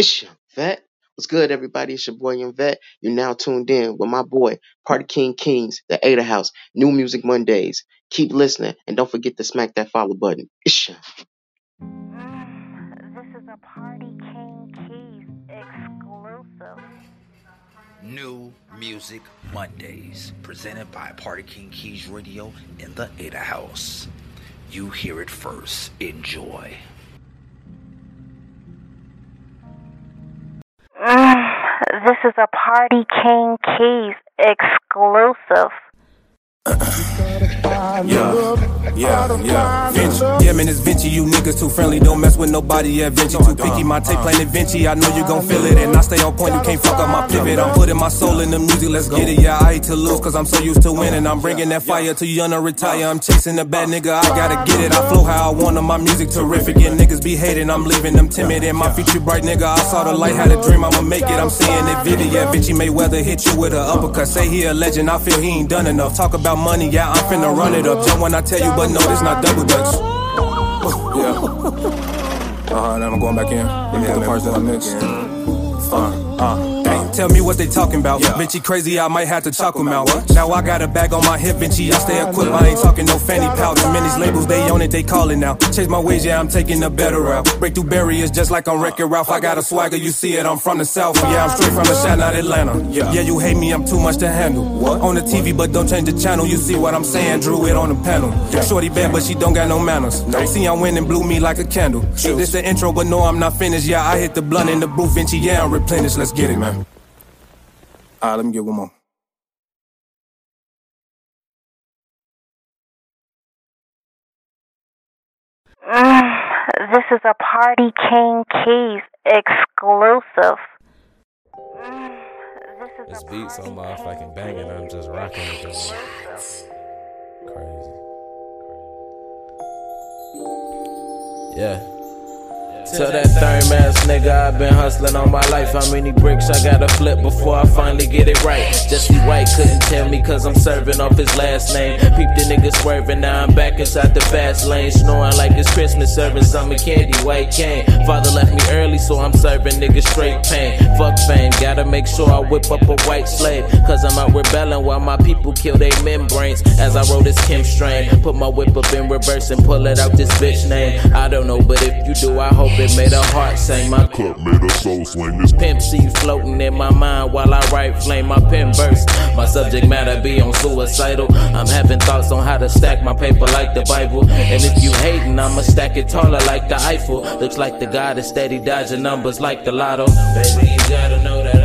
It's your Vet. What's good, everybody? It's your boy Young Vet. You're now tuned in with my boy, Party King Keys, the Ada House, New Music Mondays. Keep listening and don't forget to smack that follow button. It's your. Mm, this is a Party King Keys exclusive. New Music Mondays, presented by Party King Keys Radio in the Ada House. You hear it first. Enjoy. This is a Party King Keys exclusive. Yeah, yeah, yeah. Vinci. Yeah, man, it's Vinci. You niggas too friendly. Don't mess with nobody. Yeah, Vinci. Too picky. My tape playing Vinci. I know you gon' feel it. And I stay on point. You can't fuck up my pivot. I'm putting my soul in the music. Let's get it. Yeah, I hate to lose cause I'm so used to winning. I'm bringing that fire to you to retire. I'm chasing the bad nigga. I gotta get it. I flow how I want on my music terrific. And niggas be hating. I'm leaving them timid. And my future bright nigga. I saw the light. Had a dream. I'ma make it. I'm seeing it vivid. Yeah, Vinci Mayweather hit you with a uppercut. Say he a legend. I feel he ain't done enough. Talk about money. Yeah, I'm finna run it up. Jump when I tell you, but no, this not double dutch. Yeah. Uh huh. Now I'm going back in. Let me get the parts that I mixed. Uh, uh. Tell me what they talking about. bitchy crazy, I might have to chalk him out. Now I got a bag on my hip, Vinci. I stay equipped, I ain't talking no fanny pouch. And these labels, they own it, they call it now. Change my ways, yeah, I'm taking a better route. Break through barriers just like I'm Wreck-It Ralph. I got a swagger, you see it, I'm from the south. Yeah, I'm straight from the shot, not Atlanta. Yeah, yeah, you hate me, I'm too much to handle. What? On the TV, but don't change the channel. You see what I'm saying? Drew it on the panel. Shorty bad, but she don't got no manners. No. See, I'm winning, blew me like a candle. Shoot. This the intro, but no, I'm not finished. Yeah, I hit the blunt in the booth, Vinci. Yeah, I'm replenished. Let's get it, man. Alright, let me get one more. Mm, this is a Party King Keys exclusive. Mm, this is This a beat so Party motherfucking King banging, I'm just rocking with this. exclusive. Crazy. Yeah. Tell that third ass nigga I've been hustling all my life. How many bricks I gotta flip before I finally get it right? Jesse White couldn't tell me cause I'm serving off his last name. Peep the nigga swerving, now I'm back inside the fast lane. Snoring like it's Christmas, serving summer candy, white cane. Father left me early, so I'm serving niggas straight pain. Fuck fame, gotta make sure I whip up a white slave. Cause I'm out rebelling while my people kill their membranes. As I roll this Kim strain, put my whip up in reverse and pull it out this bitch name. I don't know, but if you do, I hope it made a heart sing. My Club made a soul slang this Pimp you floating in my mind while I write flame my pen burst. My subject matter be on suicidal. I'm having thoughts on how to stack my paper like the Bible. And if you hating, I'ma stack it taller like the Eiffel. Looks like the guy that's steady dodging numbers like the lotto. Baby, you gotta know that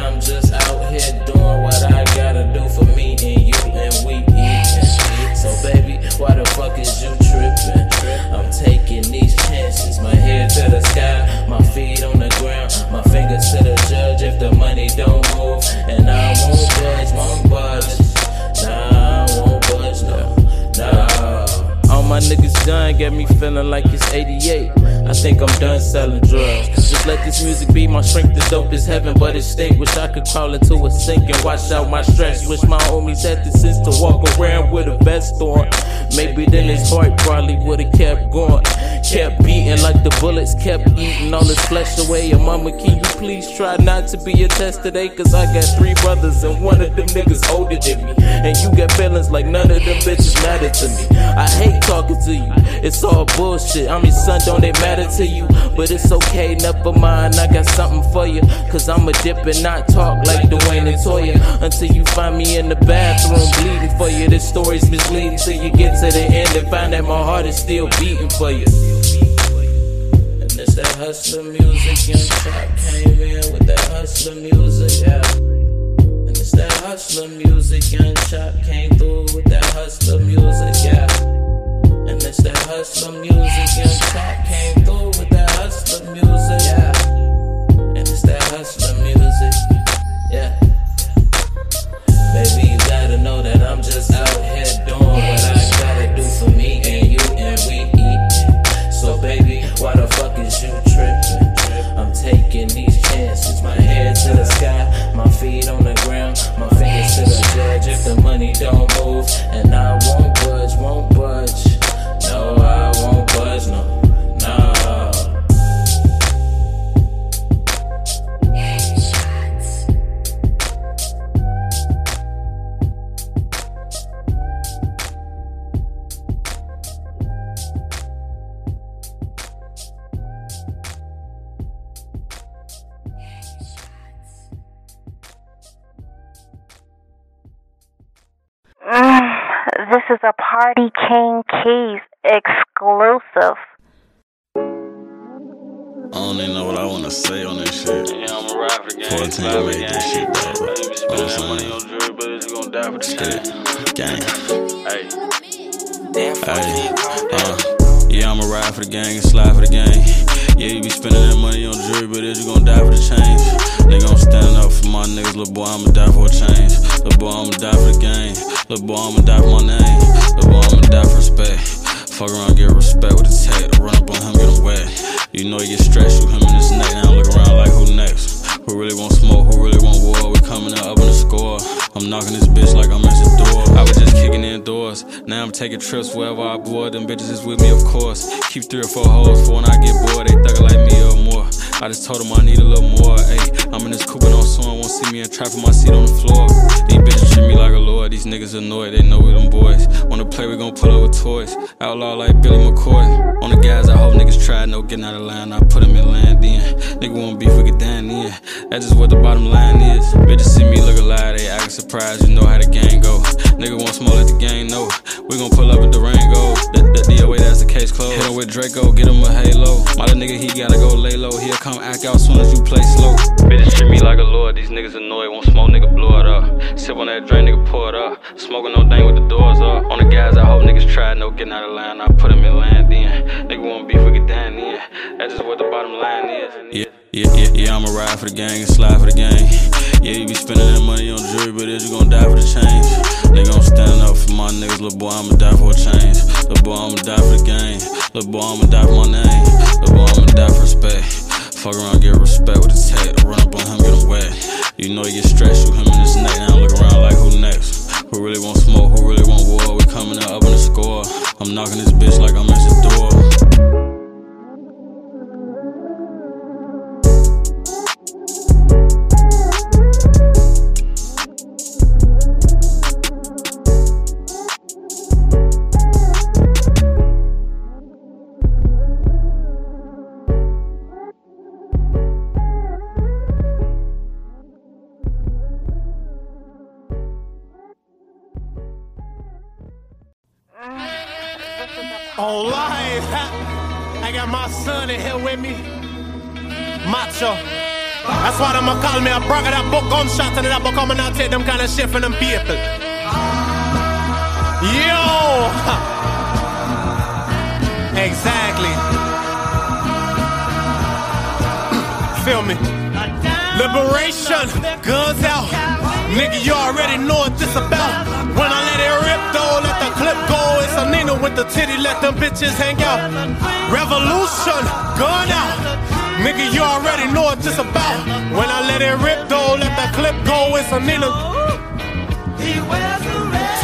niggas done, get me feeling like it's 88. I think I'm done selling drugs. Just let this music be my strength. Is dope as heaven, but it stink. Wish I could crawl into a sink and wash out my stress. Wish my homies had the sense to walk around with a vest on. Maybe then his heart probably would've kept going. Kept beating like the bullets kept eating all his flesh away. And mama, can you please try not to be a test today? Cause I got three brothers and one of them niggas older than me. And you got feelings like none of them bitches matter to me. To you, it's all bullshit. I'm your son, don't it matter to you? But it's okay, never mind. I got something for you. Cause I'ma dip and not talk like Dwayne and Toya. Until you find me in the bathroom bleeding for you. This story's misleading till you get to the end and find that my heart is still beating for you. And it's that hustler music, young chop came in with that hustler music, yeah. That hustler music, young chop came through with that hustler music, yeah. And it's that hustler music, young chop came through with that hustler music, yeah. And it's that hustler music, yeah. Baby, you gotta know that I'm just out here doing what I gotta do for me and you and we eat. So baby, why the fuck is you tripping? I'm taking these chances. My head to the sky, my feet on the ground, my fingers to the judge. If the money don't This is a Party King Keys exclusive. I don't even know what I wanna say on this shit. Yeah, I'm a ride for the game. 14 slide for made the this game. shit, dog. Hey, you be spending that what money on jewelry, but you gonna die for the Gang. game. Hey. Hey, uh, yeah, I'ma ride for the gang and slide for the gang. Yeah, you be spending that money on jewelry, but is you gon' die for the change? Nigga, I'm standing up for my niggas, little boy, I'ma die for a change. Little boy, I'ma die for the game. Little boy, I'ma die for my name. Little boy, I'ma die for respect. Fuck around, get respect with the tech. Run up on him, get him wet. You know he get stressed, shoot him in his neck. Now look around like who next? Who really want smoke? Who really want war? We coming up in the score. I'm knocking this bitch like I'm at the door. I was just kicking indoors. Now I'm taking trips wherever I board. Them bitches is with me, of course. Keep three or four hoes for when I get bored. They thuggin' like me or more. I just told them I need a little more. Ayy, I'm in this coupe and on someone won't see me and trapping my seat on the floor. These bitches treat me like a lord. These niggas annoyed. They know we them boys. Wanna play, we gon' pull up with toys. Outlaw like Billy McCoy. On the guys, I hope niggas try. No getting out of line. I put them in land in. Nigga want beef, we get down in. That's just what the bottom line is. Bitches see me look alive, they acting surprised. You know how the game go. Nigga want smoke, let the gang know. We gon' pull up at Durango. That, that DOA, that's the case closed. Hit him with Draco, get him a halo. My little nigga, he gotta go lay low. He'll come act out soon as you play slow. Bitches treat me like a lord. These niggas annoyed. Want smoke, nigga, blow it up. Sip on that drain, nigga, pour it up. Smoking no thing with the doors up. On the guys, I hope niggas try. No getting out of line. I put him in land in. Nigga want beef, we get down in. That's just what the bottom line is. Yeah. Yeah, yeah, yeah, I'ma ride for the gang and slide for the gang. Yeah, you be spending that money on jewelry, but is you gon' die for the change? Nigga, I'm standing up for my niggas, little boy, I'ma die for a change. Little boy, I'ma die for the gang. Little boy, I'ma die for my name. Little boy, I'ma die for respect. Fuck around, get respect with the tech. Run up on him, get him wet. You know you get stressed, shoot him in his neck. Now look around like who next? Who really want smoke? Who really want war? We coming up in the score. I'm knocking this bitch like I'm at the door. On live, I got my son in here with me. Macho. That's why them call me a bragger that book gunshot and that book coming out take them kind of shit from them people. Yo! exactly. Feel me? Liberation, guns out. Nigga, you already know what this about. When I let it rip though, clip go. It's a Nina with the titty, let them bitches hang out. Revolution, gun out. Nigga, you already know what this about. When I let it rip though, let the clip go. It's a Nina.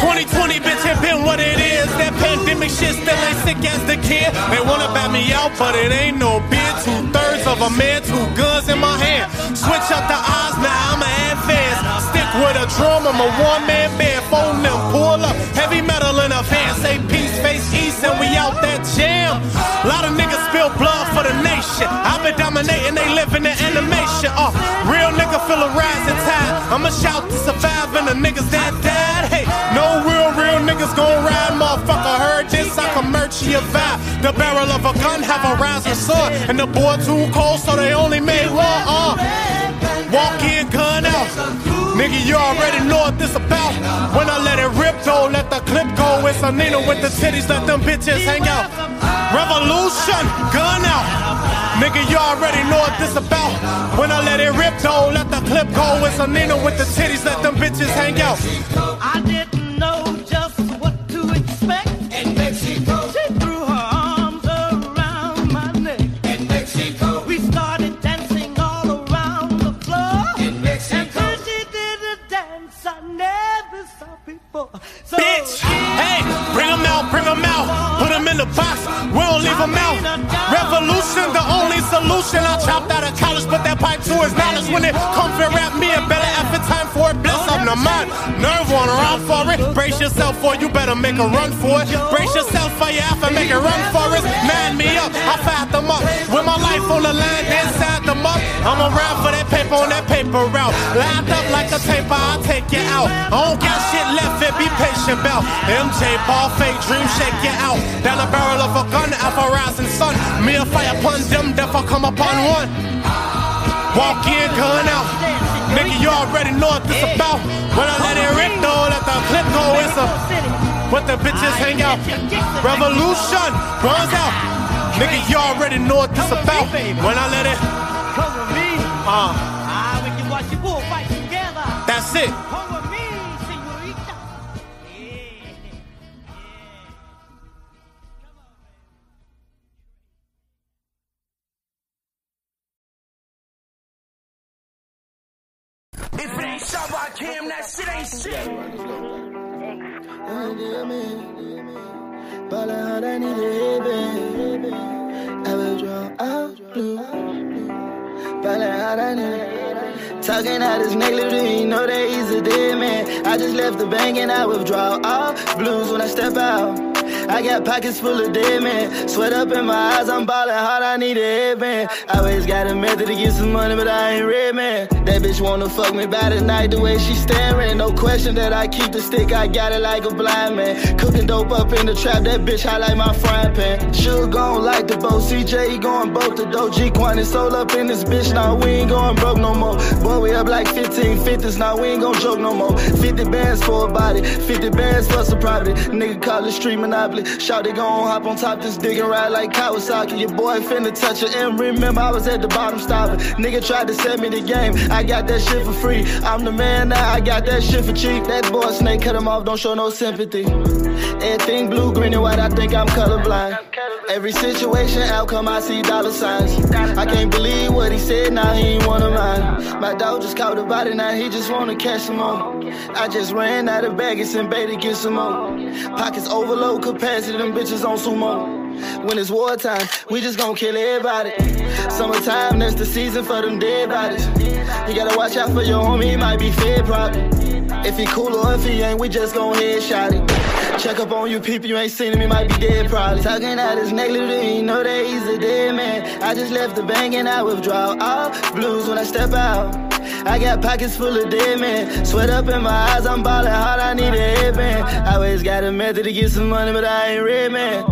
2020, bitch, it been what it is. That pandemic shit still ain't sick as the kid. They wanna bat me out, but it ain't no bid. Two thirds of a man, two guns in my hand. Switch up the odds, now I'm an advance. Stick with a drum, I'm a one man band. Phone them, pull up. Heavy metal in a. Say peace, face east, and we out that jam. A lot of niggas spill blood for the nation. I've been dominating, they live in the animation. Uh, real nigga feel a rising tide. I'ma shout to survive and the niggas that died. Hey, no real, real niggas gon' ride, motherfucker. Heard this, I can merch your vibe. The barrel of a gun have a rising sun. And the boy too cold, so they only made one. Uh, walk in, gun out. Nigga, you already know what this about. When I let it rip, though, let the clip go. It's a Nina with the titties, let them bitches hang out. Revolution, gun out. Nigga, you already know what this about. When I let it rip, though, let the clip go. It's a Nina with the titties, let them bitches hang out. I didn't Revolution, the only solution. I chopped out of college, but that pipe to his knowledge. When it comes to rap, me and better effort, time for it. Bless up the mind, nerve wanna run for it. Brace yourself for it, you better make a run for it. Brace yourself for your effort, make a run for it. Man me up, I fired them up. With my life on the line, inside the up. I'm around for that paper on that paper route. Lined up like a taper, I'll take you out. I don't got shit left, it be patient, Bell. MJ, ball fake, dream, shake you out. Down the barrel of a gun, alpha rising sun. Me a fire upon them, death I come upon one. Walk in, gun out. Nigga, you already know what this about. When I let it rip though, let the clip go, it's a. What the bitches hang out. Revolution, runs out. Nigga, you already know what this about. When I let it. Come. Uh, Ah, we can watch the bullfight together. that's it. Come with me, senorita. If it ain't shot by Cam, that shit ain't shit. Ballin' hard, I need a baby. I will draw out blue. Ballin' need Talking out his necklace, do you know that he's a dead man? I just left the bank and I withdraw all blues when I step out. I got pockets full of dead men. Sweat up in my eyes, I'm ballin' hard, I need a headband. I always got a method to get some money, but I ain't red man. That bitch wanna fuck me by the night, the way she staring. No question that I keep the stick, I got it like a blind man. Cooking dope up in the trap, that bitch high like my frying pan. Sugar gon' like the boat, CJ he going both the dough. G Quan is sold up in this bitch, now we ain't going broke no more. Boy, we up like 15 50s, now we ain't gon' joke no more. 50 bands for a body, 50 bands for some property. Nigga call it street monopoly. Shout it gon' hop on top this dick and ride like Kawasaki. Your boy finna touch it and remember I was at the bottom stopping. Nigga tried to set me the game, I got that shit for free. I'm the man now, I got that shit for cheap. That boy snake cut him off, don't show no sympathy. Everything blue, green, and white, I think I'm colorblind. Every situation, outcome, I see dollar signs. I can't believe what he said, now he ain't one of mine. My dog just caught a body, now he just wanna catch some more. I just ran out of baggage and bait to get some more. Pockets overload capacity, them bitches on sumo. When it's wartime, we just gon' kill everybody. Summertime, that's the season for them dead bodies. You gotta watch out for your homie, he might be fed probably. If he cool or if he ain't, we just gon' headshot it. Check up on you people, you ain't seen him, he might be dead probably. Talking out his neck, you know that he's a dead man. I just left the bank and I withdraw all blues when I step out. I got pockets full of dead men. Sweat up in my eyes, I'm ballin' hard, I need a headband. I always got a method to get some money, but I ain't red man.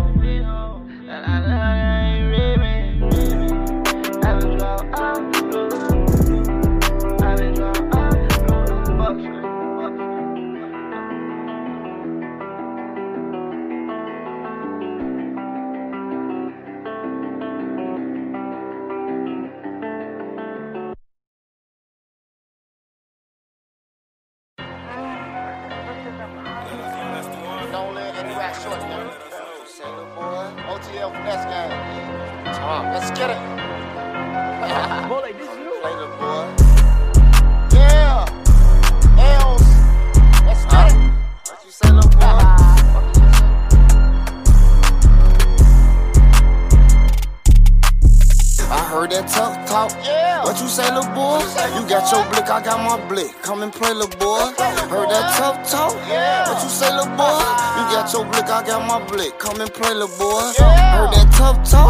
Play, little boy. Heard that tough talk. What you say, little boy? You got your blick, I got my blick. Come and play, little boy. Heard that tough talk.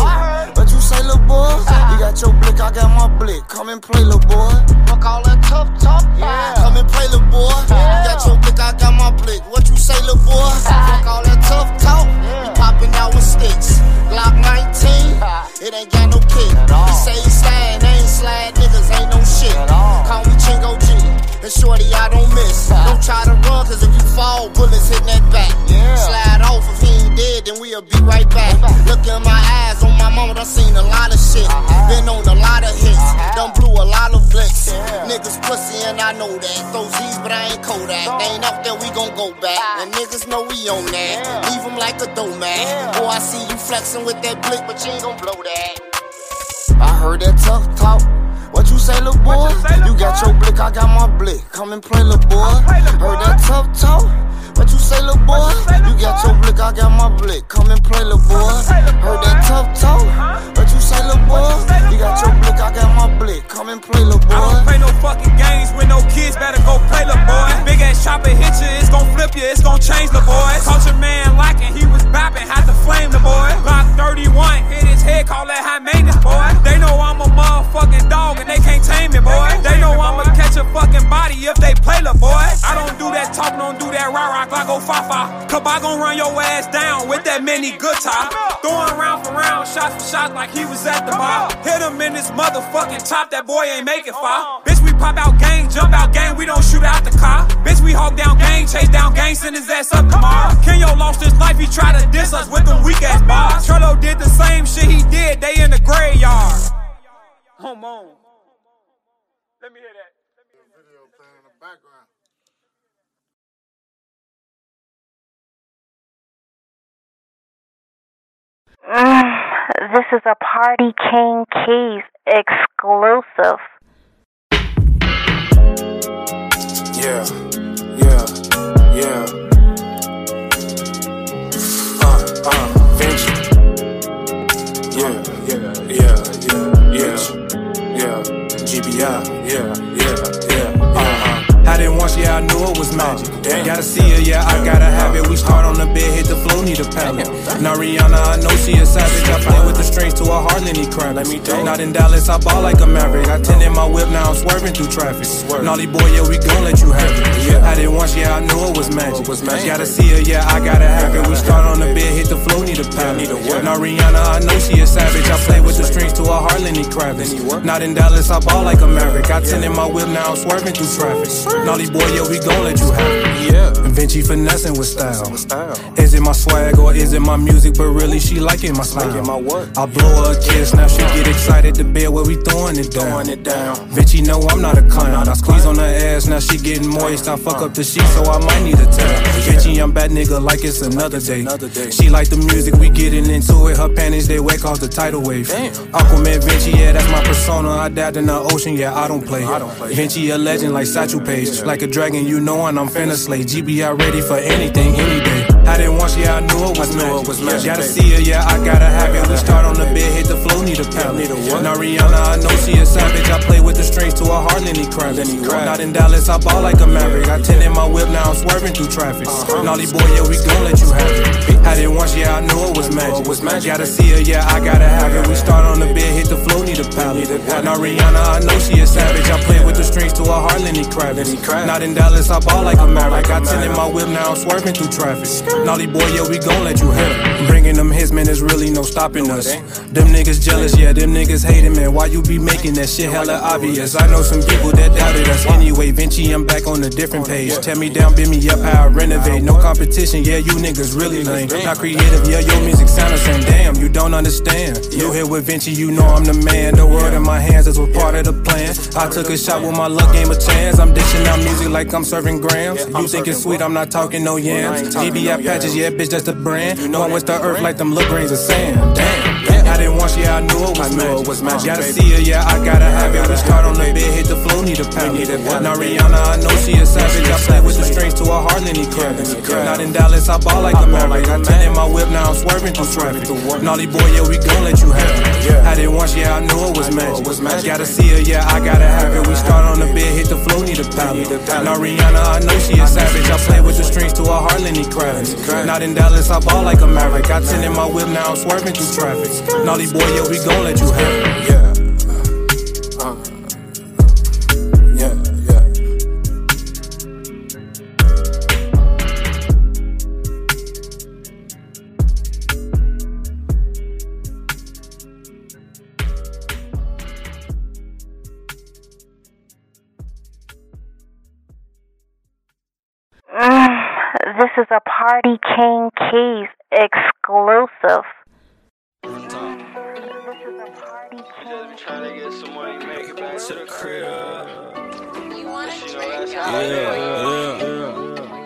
If bullets hit that back. Yeah. Slide off if he ain't dead, then we'll be right back. Look in my eyes, on my mama, done seen a lot of shit. Uh-huh. Been on a lot of hits, uh-huh. done blew a lot of blicks. Niggas pussy, and I know that. Throw Z's, but I ain't Kodak. They ain't out there, we gon' go back. And niggas know we on that. Leave them like a dough man. Boy, I see you flexing with that blick, but you ain't gon' blow that. I heard that tough talk. What you say, little boy? You got your blick, I got my blick. Come and play, little boy. Heard that tough talk. What you say, little boy? You got your blick, I got my blick. Come and play, little boy. Heard that tough talk. What you say, little boy? You got your blick, I got my blick. Come and play, little boy. I don't play no fucking games with no kids, better go play, little boy. Big ass chopper hit you, it's gon' flip you, it's gon' change the boy. Culture man lacking, he was bapping, had to flame the boy. Glock 31, hit his head, call that high maintenance, boy. They know I'm a motherfucking dog, Hit your fucking body if they play the boy. I don't do that talk, don't do that rah rah, I go fa fa. Cause I gon' run your ass down with that mini good top. Throwing round for round, shots for shots, like he was at the bar. Hit him in his motherfucking top, that boy ain't making far. Bitch, we pop out gang, jump out gang, we don't shoot out the car. Bitch, we hog down gang, chase down gang, send his ass up tomorrow. Kenyo lost his life, he tried to diss us with them weak ass bars. Trello did the same shit he did, they in the graveyard. Home on. Let me hear that. Mm, this is a Party King Keys exclusive. Yeah, yeah, yeah. Uh, uh, Vinci. Yeah, yeah, yeah, yeah, yeah, yeah. GBI, yeah, yeah, yeah. I didn't you, I knew it was magic. Gotta see her, yeah, I gotta have it. We start on the bed, hit the flow, need a pallet. Now Rihanna, I know she a savage. I play with the strings to her heart, Lenny Kravitz. Not in Dallas, I ball like a maverick. I tend in my whip, now I'm swerving through traffic. Nolly boy, yeah, we gon' let you have it. I didn't want you, I knew it was magic. Gotta see her, yeah, I gotta have it. We start on the bed, hit the flow, need a pallet. Now Rihanna, I know she a savage. I play with the strings to her heart, Lenny Kravitz. Not in Dallas, I ball like a maverick. I tend in my whip, now I'm swerving through traffic. Nolly boy, yeah, we gon' let you have it. Yeah. Vinci finessing with style. Is it my swag or is it my music? But really, she liking my style. I blow her a kiss, now she get excited to bed where we throwing it down. Vinci know I'm not a clown. I squeeze on her ass, now she getting moist. I fuck uh-huh. up the sheet, so I might need a towel. Vinci, I'm bad nigga like it's another day. She like the music, we getting into it. Her panties, they wet, cause the tidal wave. Aquaman Vinci, yeah, that's my persona. I died in the ocean, yeah, I don't play. Vinci a legend like Satchel Paige. Like a dragon, you know, and I'm finna slay. GBI ready for anything, any day. I didn't want you, I knew it was magic. It was magic. Gotta see her, yeah, I gotta have it. We start on the bed, hit the flow, need a pallet. Now Rihanna, I know she a savage. I play with the strings to her heart, Lenny Kravitz. Not in Dallas, I ball like a maverick. I tend in my whip, now I'm swerving through traffic. Nolly boy, yeah, we gon' let you have it. I didn't want you, I knew it was magic. Gotta see her, yeah, I gotta have it. We start on the bed, hit the flow, need a pallet. Now Rihanna, I know she a savage. I play with the strings to her heart, Lenny Kravitz. Not in Dallas, I ball like a maverick. I tend in my whip, now I'm swerving through traffic. Nolly boy, yeah, we gon' let you it. Bringing them hits, man, there's really no stopping us. Them niggas jealous, yeah, them niggas hating, man. Why you be making that shit hella obvious? I know some people that doubted us. Anyway, Vinci, I'm back on a different page. Tear me down, bend me up, how I renovate. No competition, yeah, you niggas really lame. Not creative, yeah, your music sound the same. Damn, you don't understand. You here with Vinci, you know I'm the man. The world in my hands, this was part of the plan. I took a shot with my luck, game a chance. I'm dishing out music like I'm serving grams. You think it's sweet, I'm not talking no yams. GBI patches, yeah, bitch, that's the brand. One with the earth like them little grains of sand. Damn. I didn't want you, I knew it was magic. Was magic. Gotta see her, yeah, I gotta have it. We start on the bed, hit the flow, need a pallet. Now Rihanna, I know she a savage. I play with the strings to her heart, Lenny Kravitz. Not in Dallas, I ball like a maverick. I tend in my whip, now I'm swerving through traffic. Nolly boy, yeah, we gon' let you have it. I didn't want I knew it was magic. Gotta see her, yeah, I gotta have it. We start on the bed, hit the flow, need a pallet. Now Rihanna, I know she a savage. I play with the strings to her heart, Lenny Kravitz. Not in Dallas, I ball like a maverick. I tend in my whip, now I'm swerving through traffic. Nolly boy, yeah, we gon' let you have it. Yeah. Uh. Yeah, yeah. Mm, this is a Party King Keys exclusive. Trying to get some money, make it back to the crib.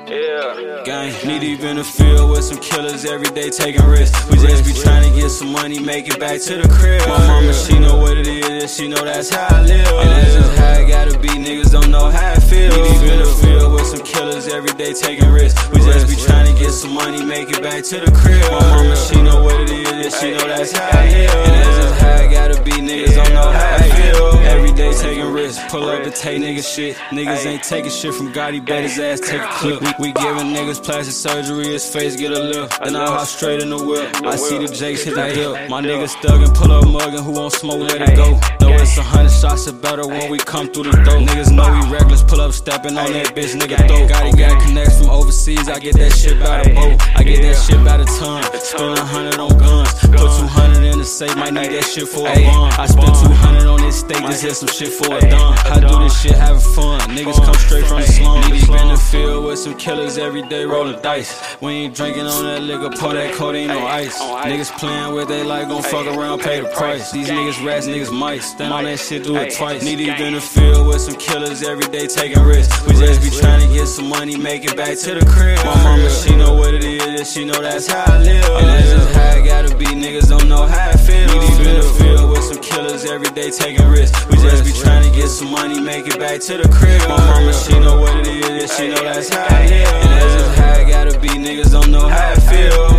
Yeah, yeah, yeah. Gang, knee deep in the field with some killers every day taking risks. We just be trying to get some money, make it back to the crib. My mama, she know what it is, she know that's how I live. And that's just how it gotta be, niggas don't know how it feels. Knee deep in the field with some killers every day taking risks. We just be trying to get some money, make it back to the crib. My mama, she know what it is, and she know that's how I live. And that's just how it gotta be, niggas don't know how it feel. Every day taking risks. Pull up and take niggas shit. Niggas ain't taking shit from God, he bet his ass take a clip. We, we giving niggas plastic surgery, his face get a lift. Then I hop straight in the whip. I see the Jakes hit the hip. My niggas thuggin', pull up muggin', who won't smoke, let it go. Know it's a hundred shots, it better when we come through the door. Niggas know we reckless, pull up steppin' on that bitch, nigga throw. Got it, got connects from overseas, I get that shit by the boat. I get that shit by the ton. Spend a hundred on guns. Put 200 in safe, might need that shit for a bond. I spent 200 on this steak, just hit some shit for a done. I do this shit having fun. Niggas come straight from the slum. Deep in the field with some killers every day rolling dice. We ain't drinking on that liquor, pour that codeine on ice. Niggas playing with they like gon' fuck around, pay the price. These niggas rats, niggas mice. Stand on that shit, do it twice. Knee deep in the field with some killers every day taking risks. We just be trying to get some money, make it back to the crib. My mama, she know what it is, she know that's how I live. And that's just how it gotta be. Niggas don't know how it feels. Knee deep in the field with some killers every day taking risks. We just be trying to get some money, make it back to the crib. My mama, she know what it is, and she know that's how I live. And that's just how it gotta be. Niggas don't know how it feels.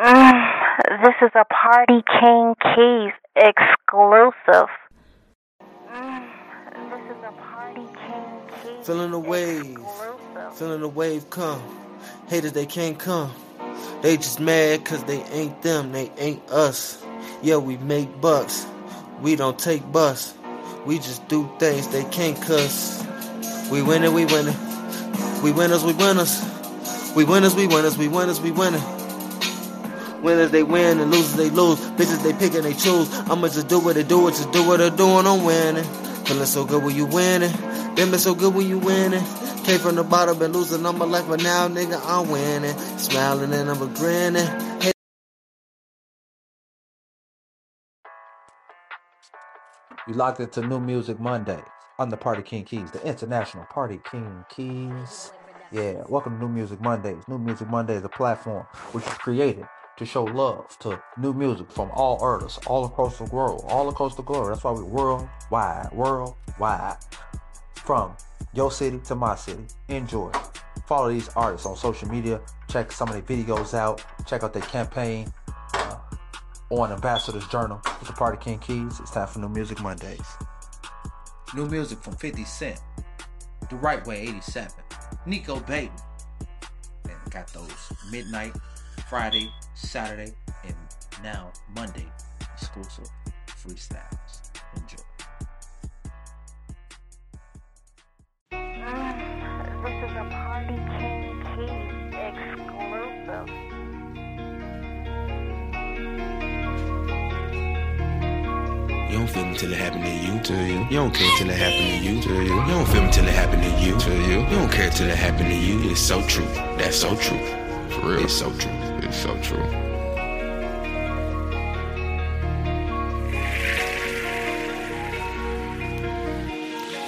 Mm, this is a Party King Keys exclusive. Mm, this is a Party King Keys Feeling the wave, feeling the wave come. Haters, they can't come. They just mad cause they ain't them, they ain't us. Yeah, we make bucks, we don't take bus. We just do things they can't cuss. We winning, we winning. We winners, we winners. We winners, we winners, we winners, we winning. Winners they win and losers they lose. Bitches they pick and they choose. I'ma just do what they do, just do what they're doing. I'm winning. Feeling so good when you winning. Been so good when you winning. Came from the bottom, been losing all my life, but now nigga I'm winning. Smiling and I'm a grinning. Hey, You locked into New Music Monday on the Party King Keys, the International Party King Keys. Yeah, welcome to New Music Mondays. New Music Monday is a platform which is created to show love to new music from all artists all across the world, all across the globe. That's why we're worldwide, worldwide, from your city to my city. Enjoy. Follow these artists on social media. Check some of their videos out. Check out their campaign uh, on Ambassador's Journal with the Party King Keys. It's time for New Music Mondays. New music from 50 Cent, The Right Way 87, Nico Baby. and got those midnight, Friday, Saturday, and now Monday exclusive freestyles. Enjoy. Mm, this is a Party King Keys exclusive. You don't feel me till it happen to you, to you. You don't care till it happen to you, to you. You don't feel me till it happen to you, to you. You don't care till it happen to you. It's so true. That's so true. For real. It's so true. It's so true.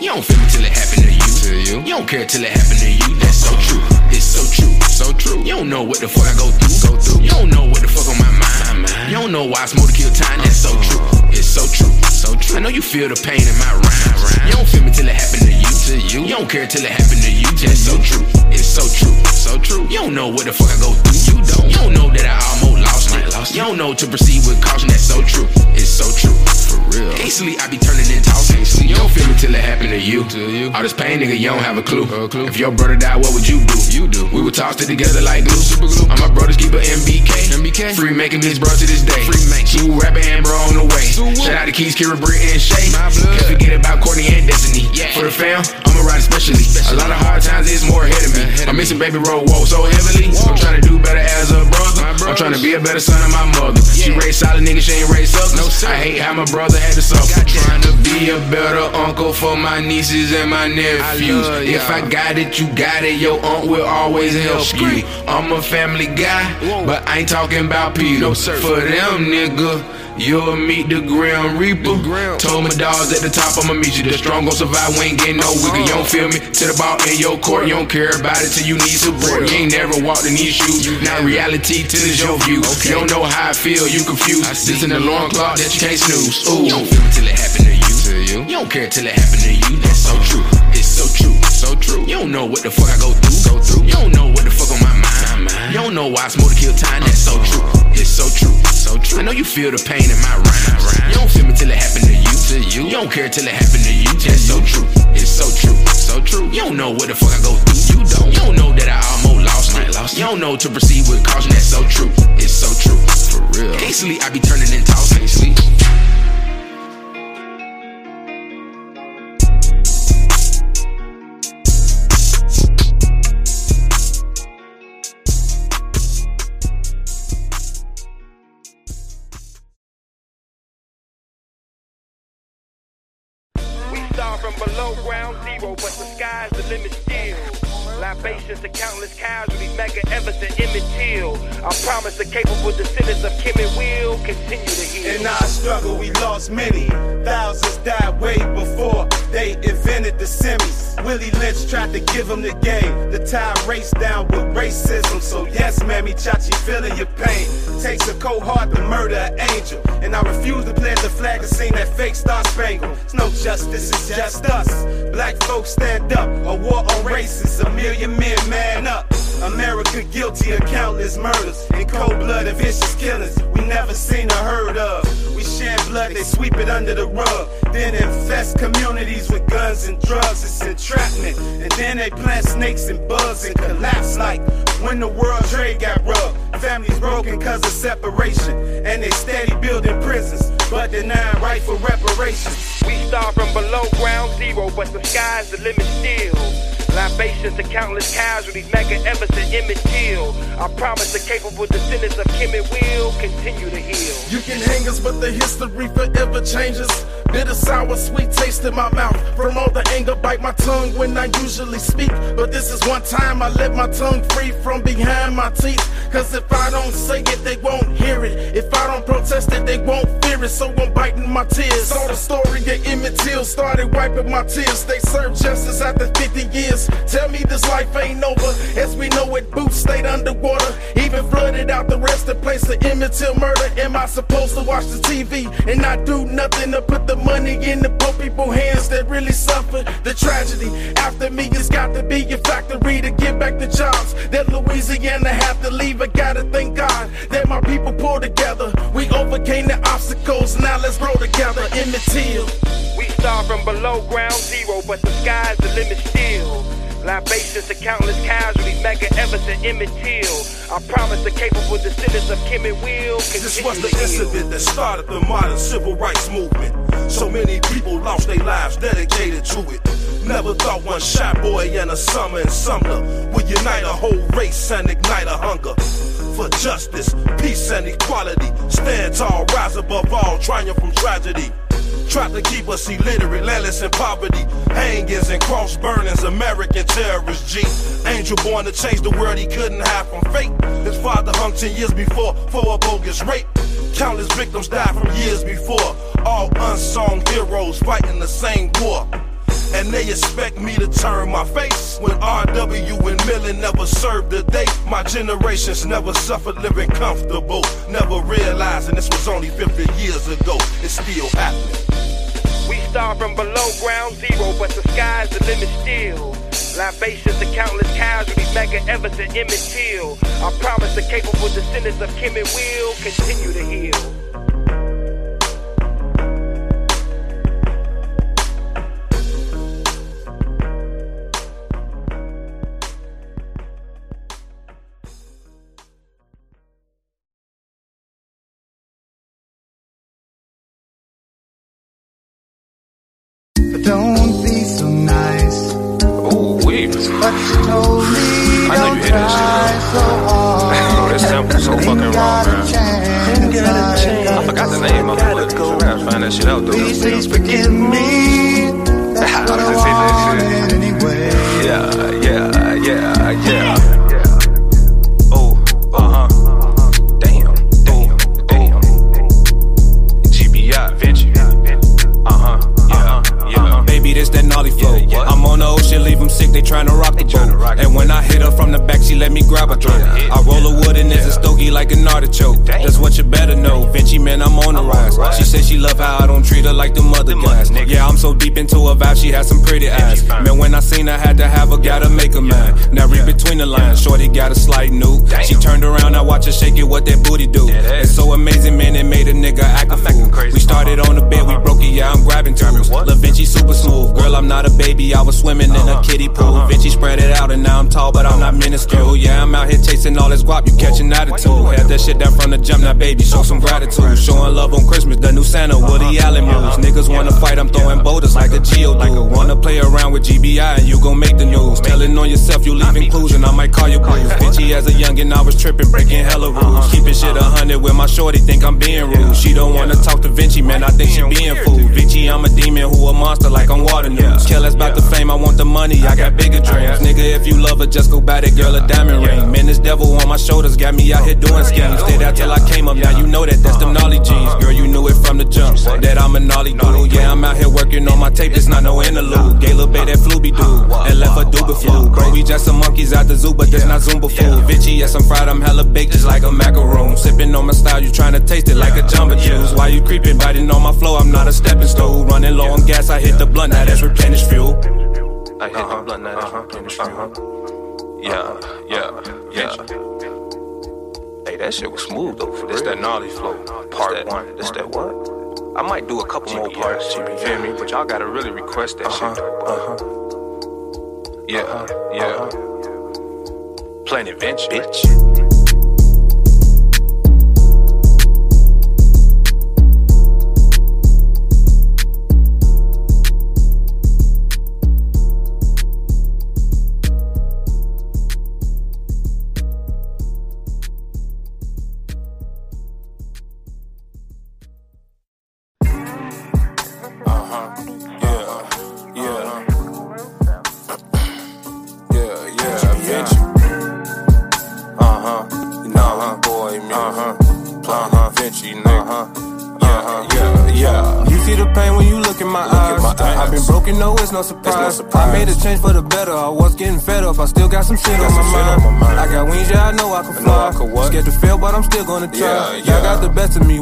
You don't feel me till it happen to you, to you. You don't care till it happen to you. That's so true. It's so true. So true. You don't know what the fuck I go through. Go through. You don't know what the fuck on my mind. You don't know why I smoke to kill time. That's so uh-huh. true. It's so true. So true. I know you feel the pain in my rhymes. You don't feel me till it happen to you. To you. You don't care till it happen to you. That's so true. It's so true. So true. You don't know what the fuck I go through. You don't. You don't know that I almost lost it. Lost you don't know to proceed with caution. That's so true. It's so true. For real. Hastily I be turning and tossing. You don't feel me till it happen to you. All this pain, nigga, you don't have a clue. If your brother died, what would you do? You do. We would toss it together like glue. Super glue. All my brothers keep a MBK. MBK. Free making this bro to this day. Free make. Sue rapper and bro on the way. Shout out to Keys, Kira, Britt, and Shay. Can't forget about Courtney and Destiny. Yeah. For the fam, I'ma ride especially. A lot of hard times is more ahead of me. I'm missing baby roll whoa so heavily. I'm trying to do better as a brother. I'm trying to be a better son of my mother. She raised solid niggas, she ain't raised suckers. I hate how my brother had to suffer. Trying to be a better uncle for my nieces and my nephews. If I got it, you got it. Your aunt will always help you. I'm a family guy, but I ain't talking about Peter. For them, nigga. You'll meet the Grim Reaper. Told my dogs at the top, I'ma meet you. The strong gon' survive, we ain't getting no weaker. You don't feel me? To the ball in your court, you don't care about it till you need support. You ain't never walked in these shoes. Now reality till it's your view. You don't know how I feel, you confused. This an alarm clock that you can't snooze. Ooh. You don't feel me till it happen to you. To you. You don't care till it happen to you. That's so true. It's so true. So true. You don't know what the fuck I go through. Go through. You don't know what the fuck on my mind. You don't know why I smoke to kill time. That's so uh-huh. true. It's so true. Know you feel the pain in my rhymes. You don't feel me till it happen to you. To you. You don't care till it happen to you. That's so true. It's so true. So true. You don't know what the fuck I go through. You don't. You don't know that I almost lost it. Lost you don't know to proceed with caution. That's so true. It's so true. For real. Can't. I be turning and tossing. Sleep. Below ground zero, but the sky's the limit still. Libations to countless casualties, Medgar Evers Emmett Till. I promise the capable descendants of Kim and Will continue to heal. In our struggle, we lost many. Thousands died way before they invented the semis. Willie Lynch tried to give them the game. The tide raced down with racism. So, yes, Mammy Chachi, feeling your pain. Takes a cold heart to murder an angel. And I refuse to plant the flag and sing that fake star spangle. It's no justice, it's just us. Black folks stand up. A war on races, a million man up. America guilty of countless murders and cold blood and vicious killings we never seen or heard of. We shed blood, they sweep it under the rug. Then infest communities with guns and drugs. It's entrapment. And then they plant snakes and bugs and collapse like when the world trade got rubbed. Families broken cause of separation. And they steady building prisons, but denying right for reparations. We start from below ground zero, but the sky's the limit still. Libations to countless casualties, Medgar Evers and Emmett Till. I promise the capable descendants of Kim and Will continue to heal. You can hang us, but the history forever changes. Bitter, sour, sweet taste in my mouth. From all the anger, bite my tongue when I usually speak. But this is one time I let my tongue free from behind my teeth. Cause if I don't say it, they won't hear it. If I don't protest it, they won't fear it. So I'm biting my tears. Saw the story of Emmett Till, started wiping my tears. They served justice after 50 years. Tell me this life ain't over. As we know it, boots stayed underwater. Even flooded out the rest of place of Emmett Till murder. Am I supposed to watch the TV and not do nothing to put the money in the poor people hands that really suffer the tragedy? After me, it's got to be a factory to give back the jobs that Louisiana have to leave. I gotta thank God that my people pull together. We overcame the obstacles. Now let's grow together. Emmett Till. We start from below ground zero, but the sky's the limit still. Libations to countless casualties, Medgar Evers and Emmett Till. I promise the capable descendants of Kim and Will This was the incident that started the modern civil rights movement. So many people lost their lives dedicated to it. Never thought one shot boy and a summer in Sumner would unite a whole race and ignite a hunger for justice, peace, and equality. Stand tall, rise above all, triumph from tragedy. Tried to keep us illiterate, landless in poverty. Hangings and cross burnings, American terrorist G. Angel born to change the world he couldn't have from fate. His father hung 10 years before for a bogus rape. Countless victims died from years before. All unsung heroes fighting the same war. And they expect me to turn my face when RW and Millen never served a day. My generations never suffered living comfortable. Never realizing this was only 50 years ago. It's still happening. We start from below ground zero, but the sky's the limit still. Libations to countless casualties, Mega and Emmett Till. I promise the capable descendants of Kim and Will continue to heal. Watch her shake it, what that booty do. Yeah, it's so amazing, man, it made a nigga act a fool. We started on the bed her grabbing tools. La Vinci super smooth. Girl, I'm not a baby, I was swimming in a kiddie pool. Vinci spread it out and now I'm tall, but I'm not minuscule. Yeah, I'm out here chasing all this guap, you catching attitude. Had that shit down from the jump, now baby, show some gratitude. Showing love on Christmas, the new Santa, Woody Allen moves. Niggas wanna fight, I'm throwing boulders like a Geodude. Wanna play around with GBI and you gon' make the news. Telling on yourself, you leaving clues and I might call you blues. Vinci as a youngin', I was tripping, breaking hella rules. Keeping shit a hundred with my shorty, think I'm being rude. She don't wanna talk to Vinci, man, I think she being fooled. Vinci, I'm a demon who a monster like I'm water news. Careless about the fame, I want the money, I got bigger dreams. Nigga, if you love her, just go buy that girl a diamond ring. Man, this devil on my shoulders got me out here doing schemes. Stayed out till I came up, now you know that that's them gnarly jeans. Girl, you knew it from the jump, that I'm a gnarly dude. Yeah, I'm out here working on my tape, it's not no interlude. Gay little bae that flooby dude, and left her duba flu. Bro, we just some monkeys out the zoo, but this not Zumba food. Vinci, yes, I'm fried, I'm hella baked just like a macaroon. Sipping on my style, you tryna taste it like a jumbo juice. Why you creeping, biting on my flow? I'm not a stepping stool. Running low on gas, I hit the blunt, now that's replenished fuel. I hit the uh-huh. blunt, now that's uh-huh. replenished fuel. Uh-huh. Yeah, yeah, yeah. Hey, that shit was smooth though. For this that gnarly flow, part one. This that what? I might do a couple more parts. You feel me? But y'all gotta really request that shit. Uh huh. Yeah, yeah. Planet Venture, bitch. Gonna try. Yeah, yeah. Y'all got the best of me,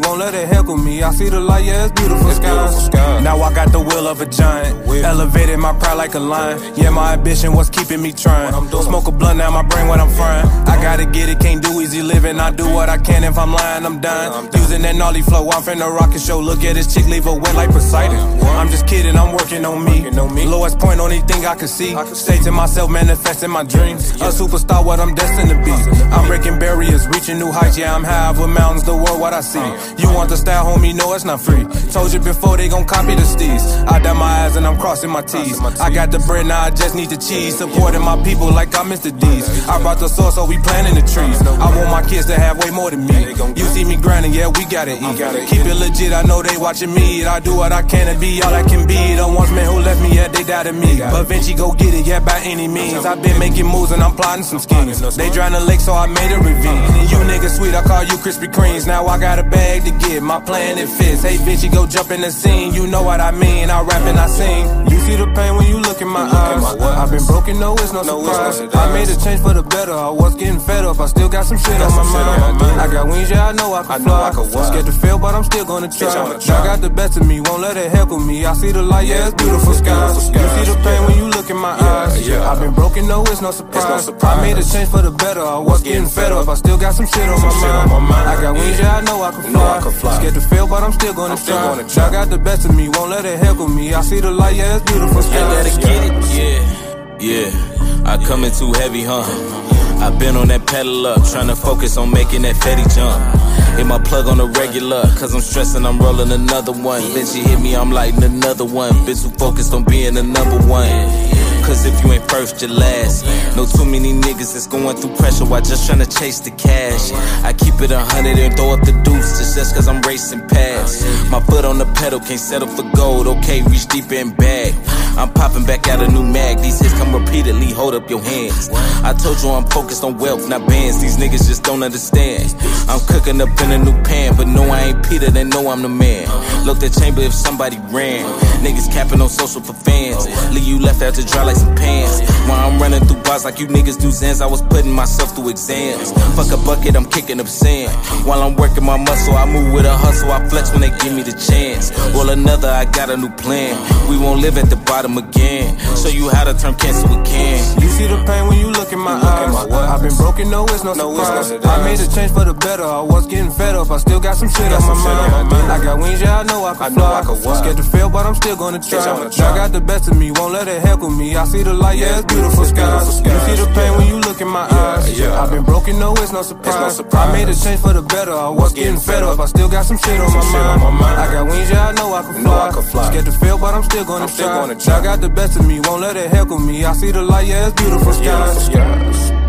see the light, yeah, it's beautiful it's skies. Beautiful sky. Now I got the will of a giant. Will. Elevated my pride like a lion. Yeah, my ambition was keeping me trying. I'm doing. Smoke a blunt, now my brain what I'm frying. I gotta get it, can't do easy living. I do what I can. If I'm lying, I'm dying. Using that gnarly flow, I'm finna rock and show. Look at this chick, leave her wet like Poseidon. I'm just kidding, I'm working on me. Lowest point, only thing I can see. Say to myself, manifesting my dreams. A superstar, what I'm destined to be. I'm breaking barriers, reaching new heights. Yeah, I'm high with mountains, the world, what I see. Uh, you uh. want the style, homie? No, it's not free. Told you before, they gon' copy the steez. I dot my eyes and I'm crossing my T's. I got the bread, now I just need the cheese. Supporting my people like I'm Mr. D's. I brought the sauce, so we planting the trees. I want my kids to have way more than me. You see me grinding, yeah, we gotta eat. Keep it legit, I know they watching me. I do what I can to be all I can be. The ones man who left me, yeah, they died doubted me. But Vinci go get it, yeah, by any means. I've been making moves and I'm plotting some schemes. They drown the lake, so I made a ravine. And you niggas sweet, I call you Krispy Kremes. Now I got a bag to get, my plan it fits. Hey, Vinci, go jump in the scene. You know what I mean. I rap and I sing. You see the pain when you look in my eyes. I've been broken, no, it's no surprise. I made a change for the better. I was getting fed up. I still got some shit on my mind. I got wings, yeah, I know I can fly. Scared to fail, but I'm still gonna try. I got the best of me, won't let it heckle me. I see the light, yeah, it's beautiful skies. You see the pain when you look in my eyes. I've been broken, no, it's no surprise. I made a change for the better. I was getting fed up. I still got some shit on my mind. I got wings, yeah, I know I can fly. Scared to fail, but I'm still gonna try. I got the best of me, won't let it heckle me. I see the light, yeah, it's beautiful skies. I gotta get it, yeah, yeah. I come in too heavy, huh? i been on that pedal up, tryna focus on making that fatty jump. Hit my plug on the regular, cause I'm stressing, I'm rolling another one. Bitch, she hit me, I'm lighting another one. Bitch, who focused on being the number one. Cause if you ain't first, you're last. Know too many niggas that's going through pressure while just trying to chase the cash. I keep it a hundred and throw up the deuce just, just cause I'm racing past. My foot on the pedal, can't settle for gold. Okay, reach deep and back. I'm popping back out a new mag. These hits come repeatedly, hold up your hands. I told you I'm focused on wealth, not bands. These niggas just don't understand. I'm cooking up in a new pan, but no, I ain't Peter, they know I'm the man. Look the chamber if somebody ran. Niggas capping on social for fans. Leave you left out to dry like some pants. While I'm running through bars like you niggas do Zans, I was putting myself through exams. Fuck a bucket, I'm kicking up sand. While I'm working my muscle, I move with a hustle. I flex when they give me the chance. Roll another, I got a new plan. We won't live at the bottom again. Show you how to turn cancer again. You see the pain when you look in my eyes. I've been broken, no, it's no surprise. I made a change for the better. I was getting fed up. I still got some shit on my mind. I got wings, yeah, I know I can fly. Scared to fail, but I'm still gonna try. Y'all got the best of me, won't let it heckle me. I see the light, yeah, it's beautiful skies. You see the pain when you look in my eyes. I've been broken, no, it's no surprise. I made a change for the better. I was getting fed up. I still got some shit on my mind. my mind I got wings, yeah, I know I can fly. Scared to fail, but I'm still gonna I'm try. Y'all got the best of me, won't let it heckle me. I see the light, yeah, it's beautiful skies. I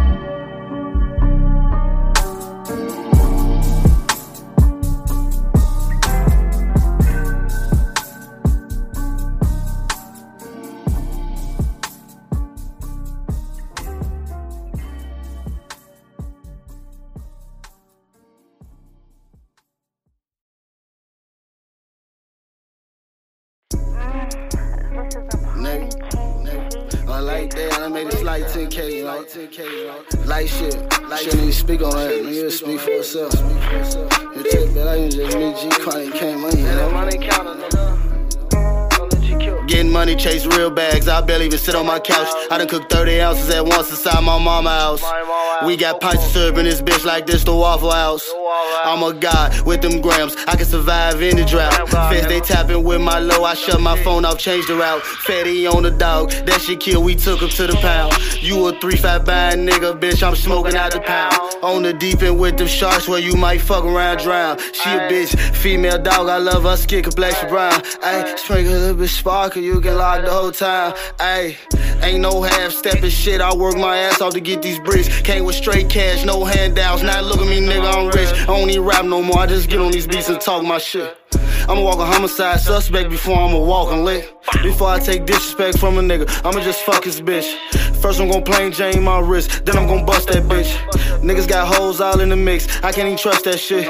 speak for itself. You take that, I can just meet G Chronic came money, you know. money counter, Getting money, chase real bags. I barely even sit on my couch. I done cooked 30 ounces at once inside my mama house. We got pints of syrup in this bitch like this, the Waffle House. I'm a god with them grams. I can survive any drought. Feds they tapping with my low. I shut my phone off, change the route. Fatty on the dog. That shit kill. We took him to the pound. You a three fat buying nigga, bitch. I'm smoking out the pound. On the deep end with them sharks where you might fuck around drown. She a bitch, female dog. I love her skin complexion brown. Ayy, sprinkle a little bit sparkle. You can lock the whole time. Ayy, ain't no half stepping shit. I work my ass off to get these bricks. Came with straight cash, no handouts. Now look at me, nigga. I'm rich. I don't even rap no more. I just get on these beats and talk my shit. I'ma walk a homicide suspect before I'ma walk and lick. Before I take disrespect from a nigga, I'ma just fuck his bitch. First I'm gon' plain Jane my wrist, then I'm gon' bust that bitch. Niggas got hoes all in the mix, I can't even trust that shit.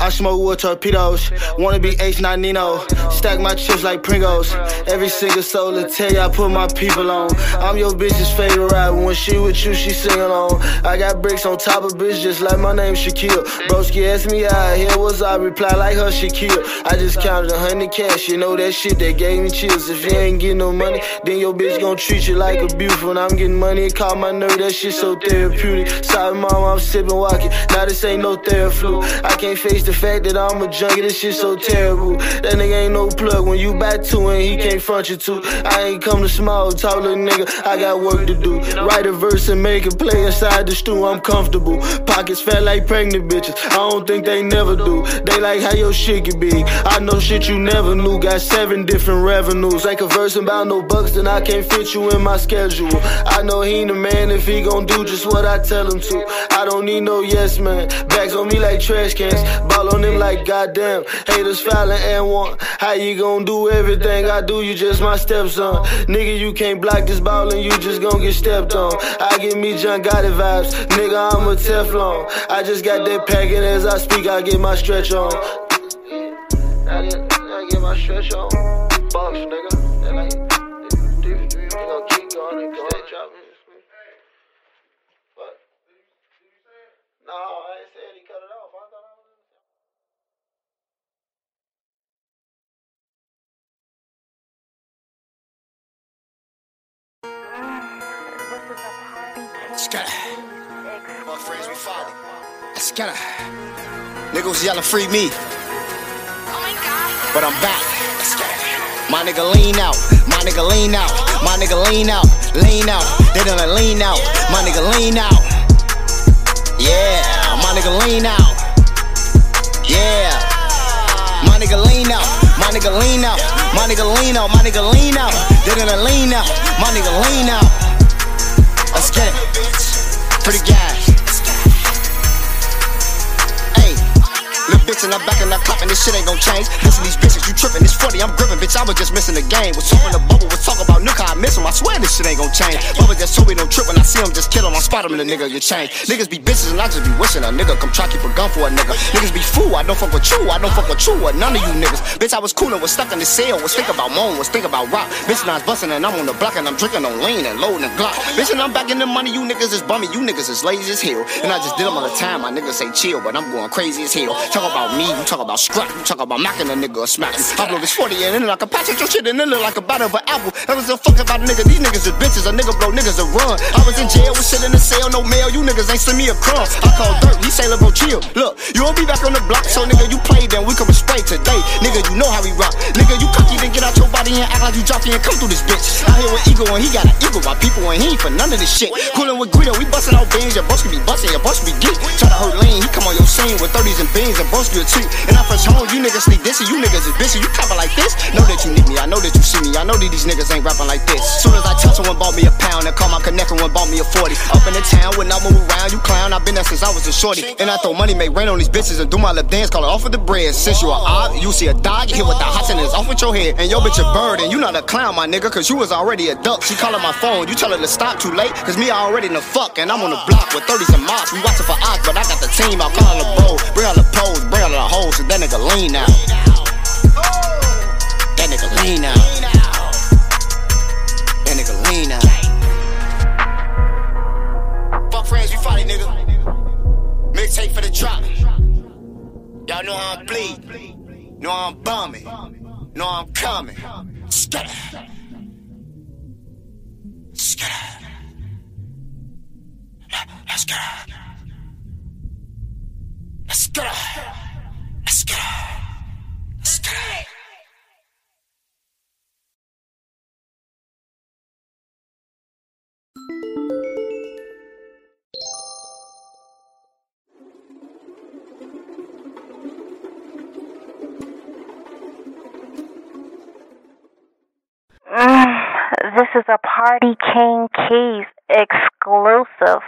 I smoke with torpedoes, wanna be H9 Nino. Stack my chips like Pringles. Every single soul to tell you I put my people on. I'm your bitch's favorite rapper, when she with you, she sing along. I got bricks on top of bitch, just like my name Shaquille. Broski asked me how, here was I reply like her Shaquille. I just counted a hundred cash, you know that shit that gave me chills. If you ain't getting no money, then your bitch gon' treat you like a beautiful. When I'm getting money, it caught my nerve, that shit so therapeutic. Sorry, mama, I'm sipping walking. Now this ain't no theraflu. I can't face the fact that I'm a junkie, this shit so terrible. That nigga ain't no plug when you back two and he can't front you two. I ain't come to small, talk little nigga, I got work to do. Write a verse and make it play inside the stew, I'm comfortable. Pockets fat like pregnant bitches, I don't think they never do. They like how your shit get big. I know shit you never knew, got seven different revenues. Ain't conversing about no bucks, then I can't fit you in my schedule. I know he the man if he gon' do just what I tell him to. I don't need no yes man. Bags on me like trash cans, ball on them like goddamn. Haters fouling and want. How you gon' do everything I do? You just my stepson. Nigga, you can't block this ball and you just gon' get stepped on. I get me John Gotti vibes, nigga, I'm a Teflon. I just got that packing as I speak, I get my stretch on. I get, I get my stretch on. Bucks, nigga. They like, we gon' keep going and stay dropping. What? No, I ain't said he cut it off. I thought I was. Scatter. My friends, we follow. Scatter. Niggas yelling, free me. But I'm back. My nigga lean out. My nigga lean out. My nigga lean out. Lean out. They done lean out. My nigga lean out. Yeah. My nigga lean out. Yeah. My nigga lean out. My nigga lean out. My nigga lean out. My nigga lean out. They done lean out. My nigga lean out. Let's get it. Pretty guys. And I'm back and I'm clapping. This shit ain't gon' change. Listen, these bitches, you tripping. It's funny, I'm gripping, bitch. I was just missing the game. Was talking the bubble, was talking about how I miss him. I swear this shit ain't gon' change. Bubba just told me don't trip when I see him, just kill him. I spot him the nigga get changed. Niggas be bitches and I just be wishing a nigga come try keep a gun for a nigga. Niggas be fool, I don't fuck with you, I don't fuck with you or none of you niggas. Bitch, I was coolin', was stuck in the cell, was thinking about moan, was thinking about rock. Bitch, and I was bustin' and I'm on the block and I'm drinking on lean and loading and glock. Bitch, and I'm back in the money, you niggas is bummy, you niggas is lazy as hell. And I just did them all the time, my niggas say chill, but I'm going crazy as hell. Talk about about me, you talk about scrap, you talk about knocking a nigga or smack you. I blow this 40 and then like a patch your shit and it look like a bite of an apple. That was a fuck about a nigga, these niggas is bitches, a nigga blow niggas a run. I was in jail with shit in the cell, no mail, you niggas ain't send me a crumb. I call dirt, he say bro chill. Look, you won't be back on the block, so nigga, you played then we come spray today. Nigga, you know how we rock. Nigga, you cocky, then get out your body and act like you dropped in and come through this bitch. Out here with ego and he got an ego, my people and he ain't for none of this shit. Coolin' with Guido, we bustin' out beans, your boss can be bustin', your boss can be geek. Try to hurt lane, he come on your scene with 30s and beans and broski a. And I first home, you niggas sneak this you niggas is bitchy. You cover like this. Know that you need me, I know that you see me, I know that these niggas ain't rapping like this. Soon as I touch someone bought me a pound and call my connector one bought me a 40. Up in the town when I move around, you clown. i been there since I was a shorty. And I throw money, make rain on these bitches and do my lip dance, call it off with the bread. Since you a odd, you see a dog hit with the hot and it's off with your head. And your bitch a bird and you not a clown, my nigga, cause you was already a duck. She calling my phone, you tell her to stop too late, cause me already in the fuck and I'm on the block with 30s and mops. We watching for odds, but I got the team, I'll call the bro. Bring out the pose, bring out the hoes, so that nigga lean out. That nigga lean out. That nigga lean out. Fuck friends, we fight, nigga. Mixtape for the drop. Y'all know how I'm bleed. Know I'm bumming. Know I'm coming. Scatter. Scatter. Let's go. Let's go. This is a Party King Keys exclusive.